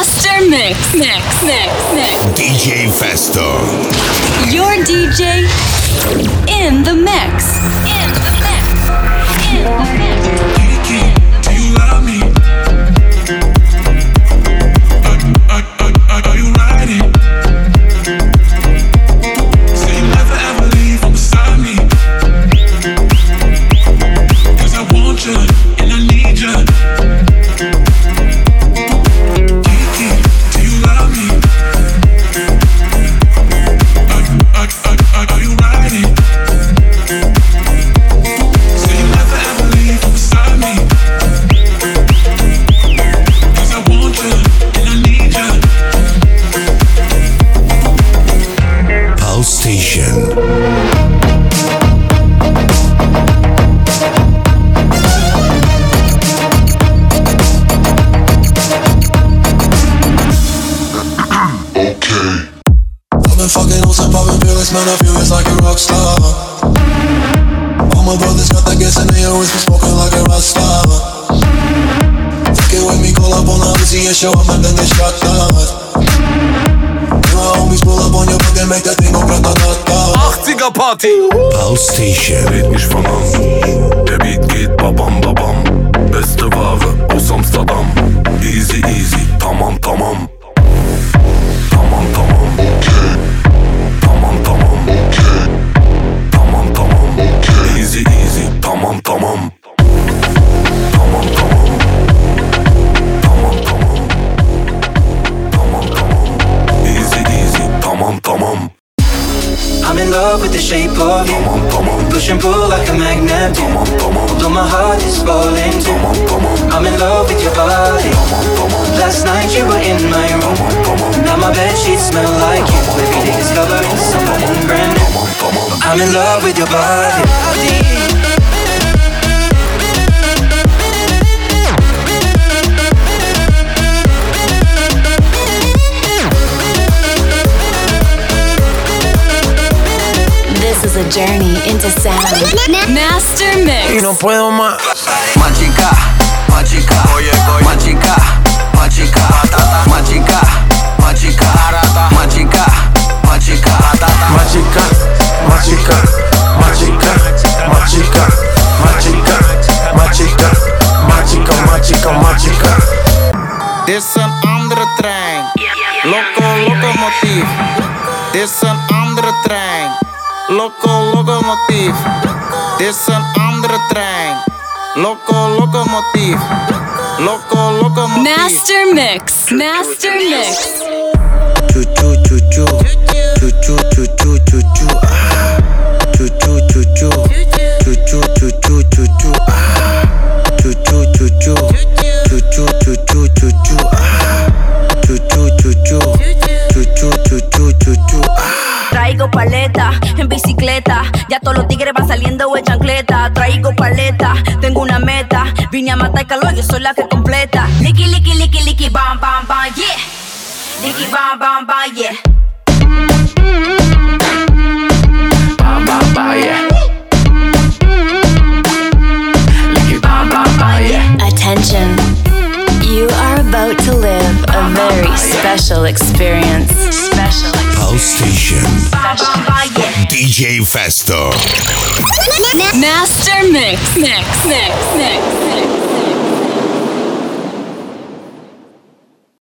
Master Mix, Mix, Mix, Mix. DJ Festo. Your DJ in the mix. In the mix. In the mix. Been fucking on some poppin' feelings, man, I feel it's like a rock star. All my brothers got that gas and they always been smoking like a rock star. Fuck it with me, call up on the Uzi and show up and then get shot down. And my homies pull up on your block and make that thing go grata-ta-ta. 80er Party. Pulse Station. Red mich von an. Der Beat geht babam babam. Beste Ware aus Amsterdam. Easy shape of you. Push and pull like a magnet. do. Tamam tamam. Although my heart is falling too. I'm in love with your body. Last night you were in my room. Now my bed sheets smell like you. Every day discovering something brand new. I'm in love with your body. A journey into sound. Master Mix. no puedo más. Machica, machica, machica, machica, machica, machica, machica, machica, Machica, machica, machica, machica, machica, machica, machica, machica, machica. Dit is een andere trein. Loco, locomotief. Dit is een andere trein. Loco, locomotief. Dit is een andere trein. Loco, locomotief. Loco, locomotief. Master Mix. Master Mix. Choo choo choo choo, choo choo choo choo choo choo. ah. Choo choo choo choo, choo choo choo choo choo choo. Ya todos los tigres van saliendo de chancleta. Traigo paleta, tengo una meta, vine a matar calor, yo soy la que completa. Licky, licky, licky, licky, bam, bam, bam, yeah. Licky, bam, bam, bam, yeah. Very special experience. Special Pulse Station. DJ Festo. Master Mix. Mix, mix, mix, mix.